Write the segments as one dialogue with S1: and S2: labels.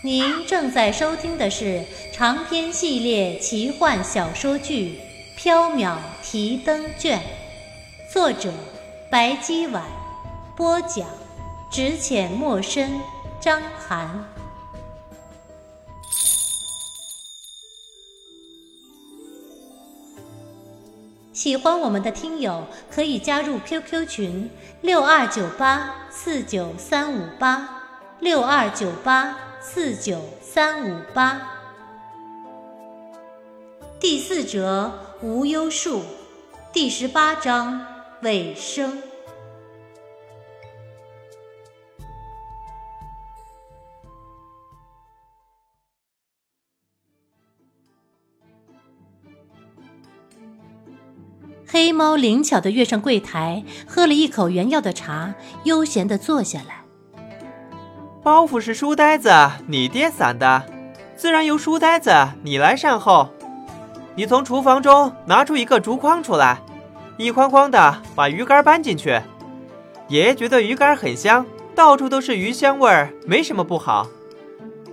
S1: 您正在收听的是长篇系列奇幻小说剧《缥缈提灯卷》，作者白姬婉，播讲只浅墨深，张涵。喜欢我们的听友可以加入 QQ 群六二九八四九三五八六二九八。四九三五八，第四折无忧树，第十八章尾声。黑猫灵巧的跃上柜台，喝了一口原药的茶，悠闲的坐下来。
S2: 包袱是书呆子，你爹散的，自然由书呆子你来善后。你从厨房中拿出一个竹筐出来，一筐筐的把鱼干搬进去。爷爷觉得鱼干很香，到处都是鱼香味儿，没什么不好。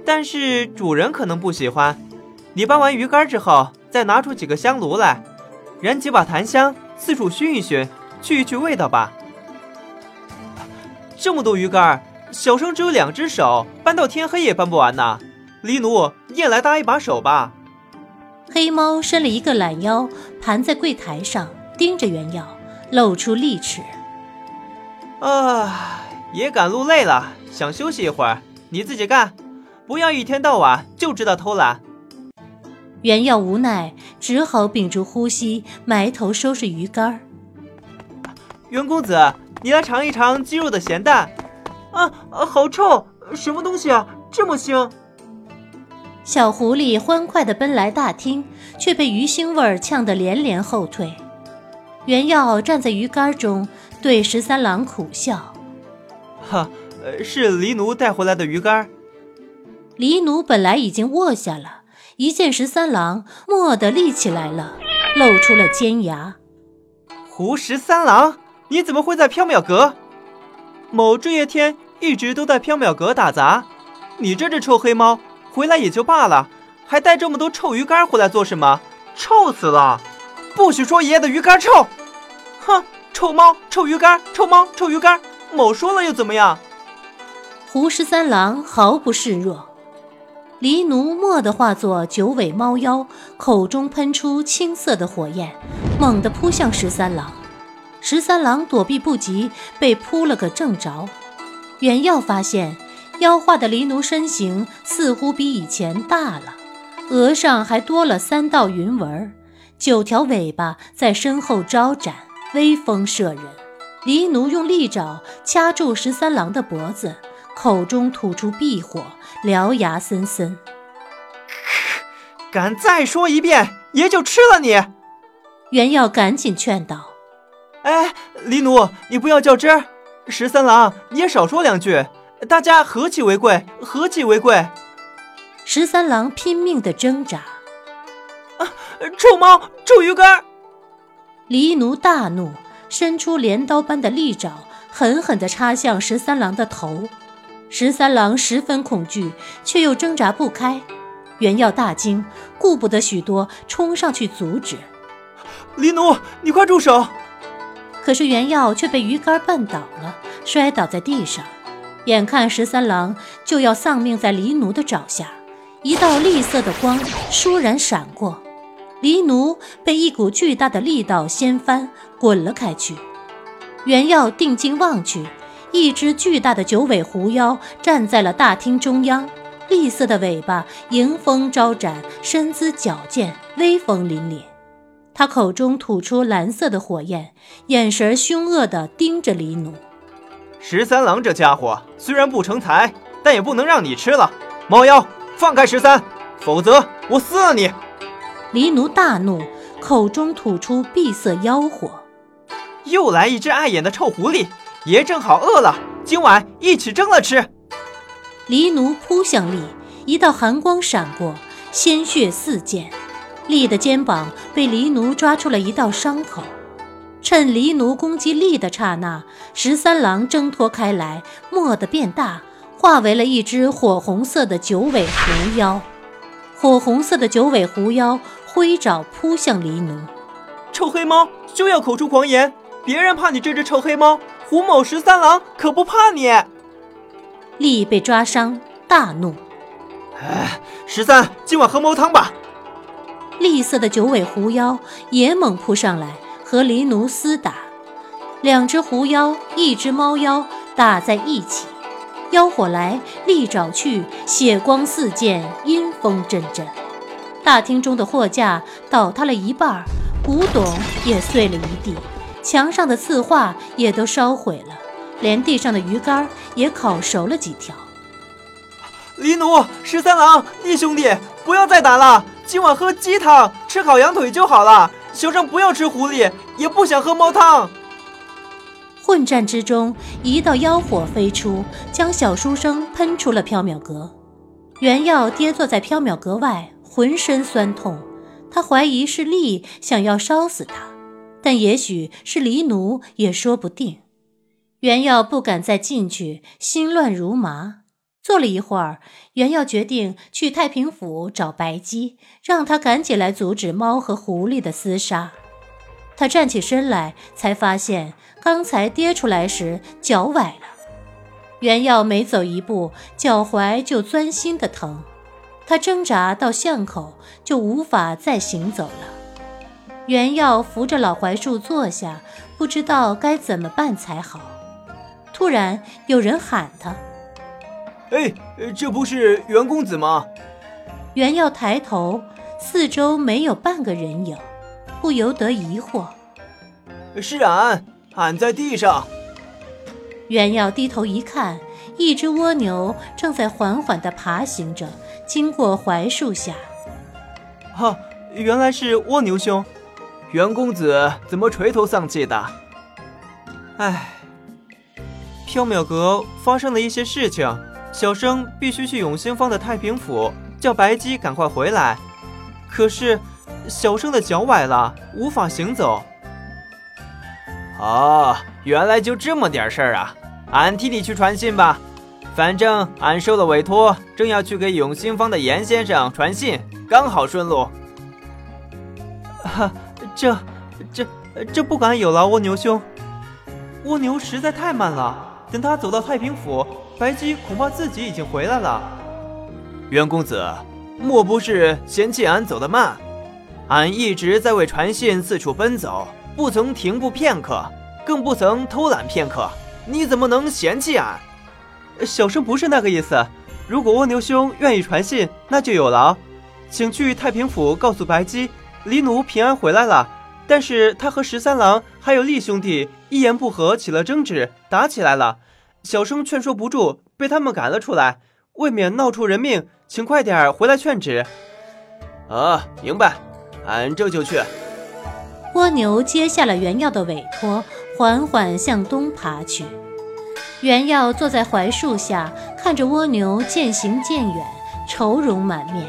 S2: 但是主人可能不喜欢。你搬完鱼干之后，再拿出几个香炉来，燃几把檀香，四处熏一熏，去一去味道吧。这么多鱼干。小生只有两只手，搬到天黑也搬不完呐。黎奴，你也来搭一把手吧。
S1: 黑猫伸了一个懒腰，盘在柜台上，盯着原药，露出利齿。
S2: 啊，也赶路累了，想休息一会儿，你自己干，不要一天到晚就知道偷懒。
S1: 原药无奈，只好屏住呼吸，埋头收拾鱼竿。
S2: 袁公子，你来尝一尝鸡肉的咸淡。啊啊！好臭！什么东西啊？这么腥！
S1: 小狐狸欢快地奔来大厅，却被鱼腥味呛得连连后退。原耀站在鱼竿中，对十三郎苦笑：“
S2: 哈，是黎奴带回来的鱼竿。”
S1: 黎奴本来已经卧下了，一见十三郎，蓦地立起来了，露出了尖牙。
S2: 胡十三郎，你怎么会在缥缈阁？某这些天。一直都在缥缈阁打杂，你这只臭黑猫回来也就罢了，还带这么多臭鱼干回来做什么？臭死了！不许说爷爷的鱼干臭！哼，臭猫、臭鱼干、臭猫、臭鱼干，某说了又怎么样？
S1: 胡十三郎毫不示弱，狸奴蓦地化作九尾猫妖，口中喷出青色的火焰，猛地扑向十三郎。十三郎躲避不及，被扑了个正着。原耀发现，妖化的狸奴身形似乎比以前大了，额上还多了三道云纹，九条尾巴在身后招展，威风慑人。狸奴用利爪掐住十三郎的脖子，口中吐出碧火，獠牙森森。
S2: 敢再说一遍，爷就吃了你！
S1: 袁耀赶紧劝道：“
S2: 哎，狸奴，你不要较真儿。”十三郎，你也少说两句，大家和气为贵，和气为贵。
S1: 十三郎拼命的挣扎，
S2: 啊！臭猫，臭鱼干！
S1: 黎奴大怒，伸出镰刀般的利爪，狠狠的插向十三郎的头。十三郎十分恐惧，却又挣扎不开。原耀大惊，顾不得许多，冲上去阻止。
S2: 黎奴，你快住手！
S1: 可是原耀却被鱼竿绊倒了，摔倒在地上。眼看十三郎就要丧命在黎奴的爪下，一道栗色的光倏然闪过，黎奴被一股巨大的力道掀翻，滚了开去。原耀定睛望去，一只巨大的九尾狐妖站在了大厅中央，栗色的尾巴迎风招展，身姿矫健，威风凛凛。他口中吐出蓝色的火焰，眼神凶恶地盯着黎奴。
S2: 十三郎这家伙虽然不成才，但也不能让你吃了。猫妖，放开十三，否则我撕了你！
S1: 黎奴大怒，口中吐出碧色妖火。
S2: 又来一只碍眼的臭狐狸，爷正好饿了，今晚一起蒸了吃。
S1: 黎奴扑向力，一道寒光闪过，鲜血四溅。丽的肩膀被黎奴抓出了一道伤口，趁黎奴攻击力的刹那，十三郎挣脱开来，蓦地变大，化为了一只火红色的九尾狐妖。火红色的九尾狐妖挥爪扑向黎奴。
S2: 臭黑猫休要口出狂言，别人怕你这只臭黑猫，胡某十三郎可不怕你。
S1: 力被抓伤，大怒。
S2: 哎，十三，今晚喝猫汤吧。
S1: 栗色的九尾狐妖也猛扑上来，和黎奴厮打。两只狐妖，一只猫妖打在一起，妖火来，利爪去，血光四溅，阴风阵阵。大厅中的货架倒塌了一半，古董也碎了一地，墙上的字画也都烧毁了，连地上的鱼竿也烤熟了几条。
S2: 黎奴，十三郎，义兄弟，不要再打了。今晚喝鸡汤，吃烤羊腿就好了。小生不要吃狐狸，也不想喝猫汤。
S1: 混战之中，一道妖火飞出，将小书生喷出了缥缈阁。原耀跌坐在缥缈阁外，浑身酸痛。他怀疑是厉想要烧死他，但也许是黎奴也说不定。原耀不敢再进去，心乱如麻。坐了一会儿，袁耀决定去太平府找白姬，让他赶紧来阻止猫和狐狸的厮杀。他站起身来，才发现刚才跌出来时脚崴了。袁耀每走一步，脚踝就钻心的疼。他挣扎到巷口，就无法再行走了。袁耀扶着老槐树坐下，不知道该怎么办才好。突然有人喊他。
S2: 哎，这不是袁公子吗？
S1: 袁耀抬头，四周没有半个人影，不由得疑惑：“
S2: 是俺，俺在地上。”
S1: 袁耀低头一看，一只蜗牛正在缓缓地爬行着，经过槐树下。
S2: 哈，原来是蜗牛兄，袁公子怎么垂头丧气的？哎，缥缈阁发生了一些事情。小生必须去永兴坊的太平府，叫白姬赶快回来。可是，小生的脚崴了，无法行走。哦，原来就这么点事儿啊！俺替你去传信吧。反正俺受了委托，正要去给永兴坊的严先生传信，刚好顺路。哈，这、这、这不敢有劳蜗牛兄。蜗牛实在太慢了，等他走到太平府。白姬恐怕自己已经回来了。袁公子，莫不是嫌弃俺走得慢？俺一直在为传信四处奔走，不曾停步片刻，更不曾偷懒片刻。你怎么能嫌弃俺？小生不是那个意思。如果蜗牛兄愿意传信，那就有劳，请去太平府告诉白姬，黎奴平安回来了。但是他和十三郎还有厉兄弟一言不合起了争执，打起来了。小生劝说不住，被他们赶了出来。未免闹出人命，请快点回来劝止。啊，明白，俺这就去。
S1: 蜗牛接下了原耀的委托，缓缓向东爬去。原耀坐在槐树下，看着蜗牛渐行渐远，愁容满面。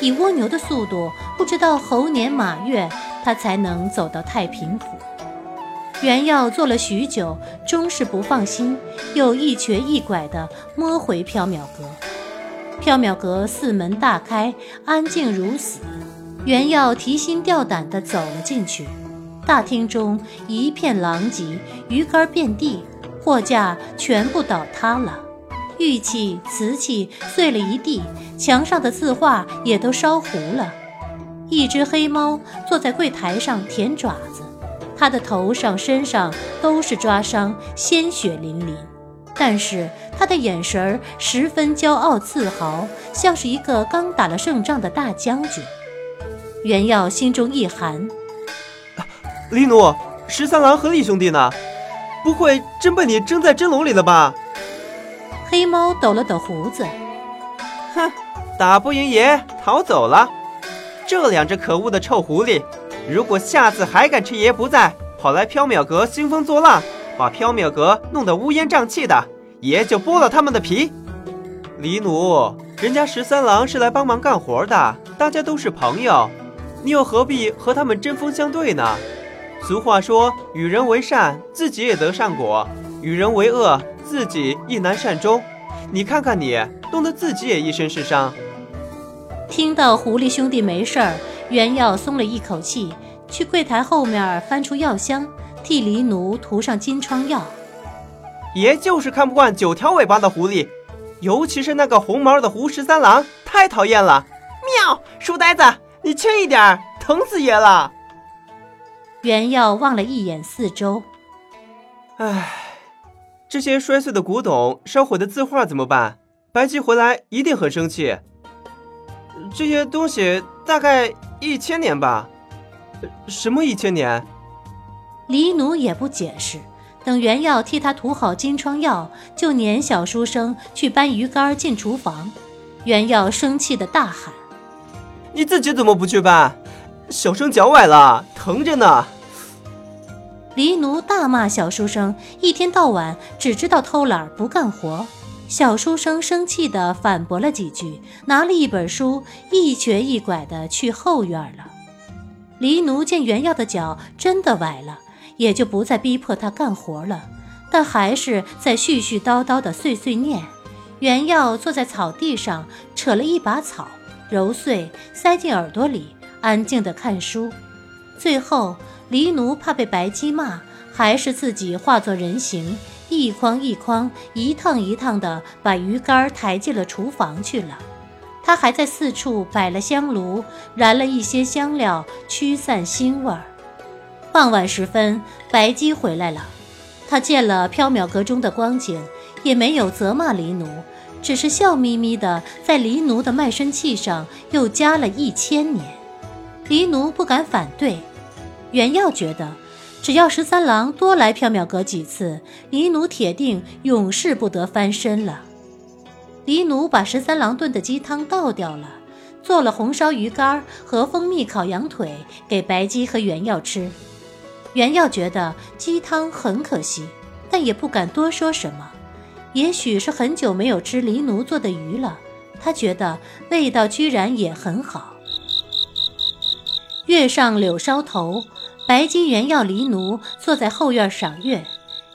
S1: 以蜗牛的速度，不知道猴年马月，他才能走到太平府。袁耀坐了许久，终是不放心，又一瘸一拐地摸回缥缈阁。缥缈阁四门大开，安静如死。袁耀提心吊胆地走了进去，大厅中一片狼藉，鱼竿遍地，货架全部倒塌了，玉器、瓷器碎了一地，墙上的字画也都烧糊了。一只黑猫坐在柜台上舔爪子。它的头上、身上都是抓伤，鲜血淋淋，但是他的眼神儿十分骄傲自豪，像是一个刚打了胜仗的大将军。袁耀心中一寒，
S2: 李奴，十三郎和李兄弟呢？不会真被你蒸在蒸笼里了吧？
S1: 黑猫抖了抖胡子，
S2: 哼，打不赢爷逃走了。这两只可恶的臭狐狸！如果下次还敢趁爷不在，跑来缥缈阁兴风作浪，把缥缈阁弄得乌烟瘴气的，爷就剥了他们的皮。李奴，人家十三郎是来帮忙干活的，大家都是朋友，你又何必和他们针锋相对呢？俗话说，与人为善，自己也得善果；与人为恶，自己亦难善终。你看看你，冻得自己也一身是伤。
S1: 听到狐狸兄弟没事儿，袁耀松了一口气，去柜台后面翻出药箱，替黎奴涂上金疮药。
S2: 爷就是看不惯九条尾巴的狐狸，尤其是那个红毛的胡十三郎，太讨厌了。喵，书呆子，你轻一点，疼死爷了。
S1: 袁耀望了一眼四周，
S2: 唉，这些摔碎的古董、烧毁的字画怎么办？白姬回来一定很生气。这些东西大概一千年吧？什么一千年？
S1: 黎奴也不解释。等袁耀替他涂好金疮药，就撵小书生去搬鱼竿进厨房。袁耀生气的大喊：“
S2: 你自己怎么不去搬？小生脚崴了，疼着呢！”
S1: 黎奴大骂小书生一天到晚只知道偷懒不干活。小书生生气地反驳了几句，拿了一本书，一瘸一拐地去后院了。黎奴见袁耀的脚真的崴了。也就不再逼迫他干活了，但还是在絮絮叨叨的碎碎念。袁耀坐在草地上，扯了一把草，揉碎，塞进耳朵里，安静地看书。最后，黎奴怕被白鸡骂，还是自己化作人形，一筐一筐，一趟一趟地把鱼竿抬进了厨房去了。他还在四处摆了香炉，燃了一些香料，驱散腥味儿。傍晚时分，白姬回来了。他见了缥缈阁中的光景，也没有责骂黎奴，只是笑眯眯的在黎奴的卖身契上又加了一千年。黎奴不敢反对。袁耀觉得，只要十三郎多来缥缈阁几次，黎奴铁定永世不得翻身了。黎奴把十三郎炖的鸡汤倒掉了，做了红烧鱼干和蜂蜜烤羊腿给白鸡和袁耀吃。袁耀觉得鸡汤很可惜，但也不敢多说什么。也许是很久没有吃黎奴做的鱼了，他觉得味道居然也很好。月上柳梢头，白姬、袁耀、黎奴坐在后院赏月。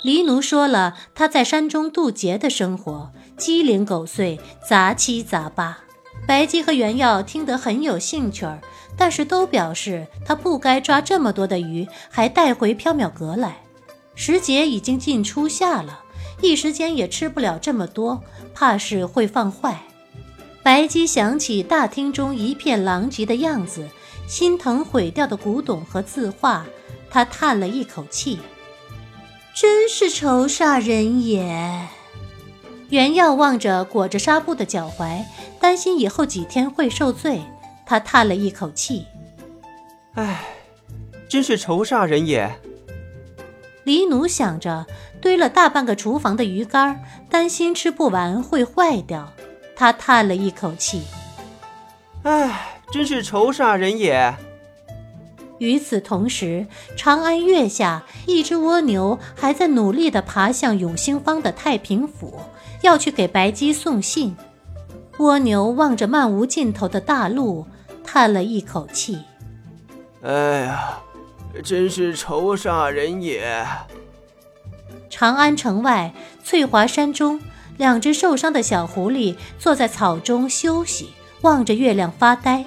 S1: 黎奴说了他在山中渡劫的生活，鸡零狗碎，杂七杂八。白姬和袁耀听得很有兴趣儿。但是都表示他不该抓这么多的鱼，还带回缥缈阁来。时节已经近初夏了，一时间也吃不了这么多，怕是会放坏。白姬想起大厅中一片狼藉的样子，心疼毁掉的古董和字画，他叹了一口气：“真是愁煞人也。”袁耀望着裹着纱布的脚踝，担心以后几天会受罪。他叹了一口气：“
S2: 唉，真是愁煞人也。”
S1: 黎奴想着堆了大半个厨房的鱼干，担心吃不完会坏掉。他叹了一口气：“
S2: 唉，真是愁煞人也。”
S1: 与此同时，长安月下，一只蜗牛还在努力地爬向永兴坊的太平府，要去给白姬送信。蜗牛望着漫无尽头的大路。叹了一口气，
S2: 哎呀，真是愁煞人也。
S1: 长安城外，翠华山中，两只受伤的小狐狸坐在草中休息，望着月亮发呆。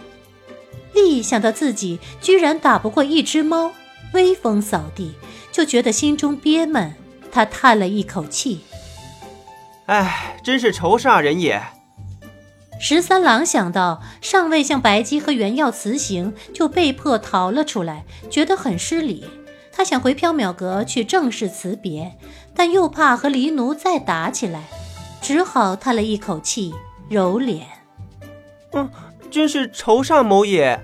S1: 丽想到自己居然打不过一只猫，威风扫地，就觉得心中憋闷。他叹了一口气，
S2: 哎，真是愁煞人也。
S1: 十三郎想到尚未向白姬和原耀辞行，就被迫逃了出来，觉得很失礼。他想回缥缈阁去正式辞别，但又怕和黎奴再打起来，只好叹了一口气，揉脸。
S2: 嗯，真是愁煞某也。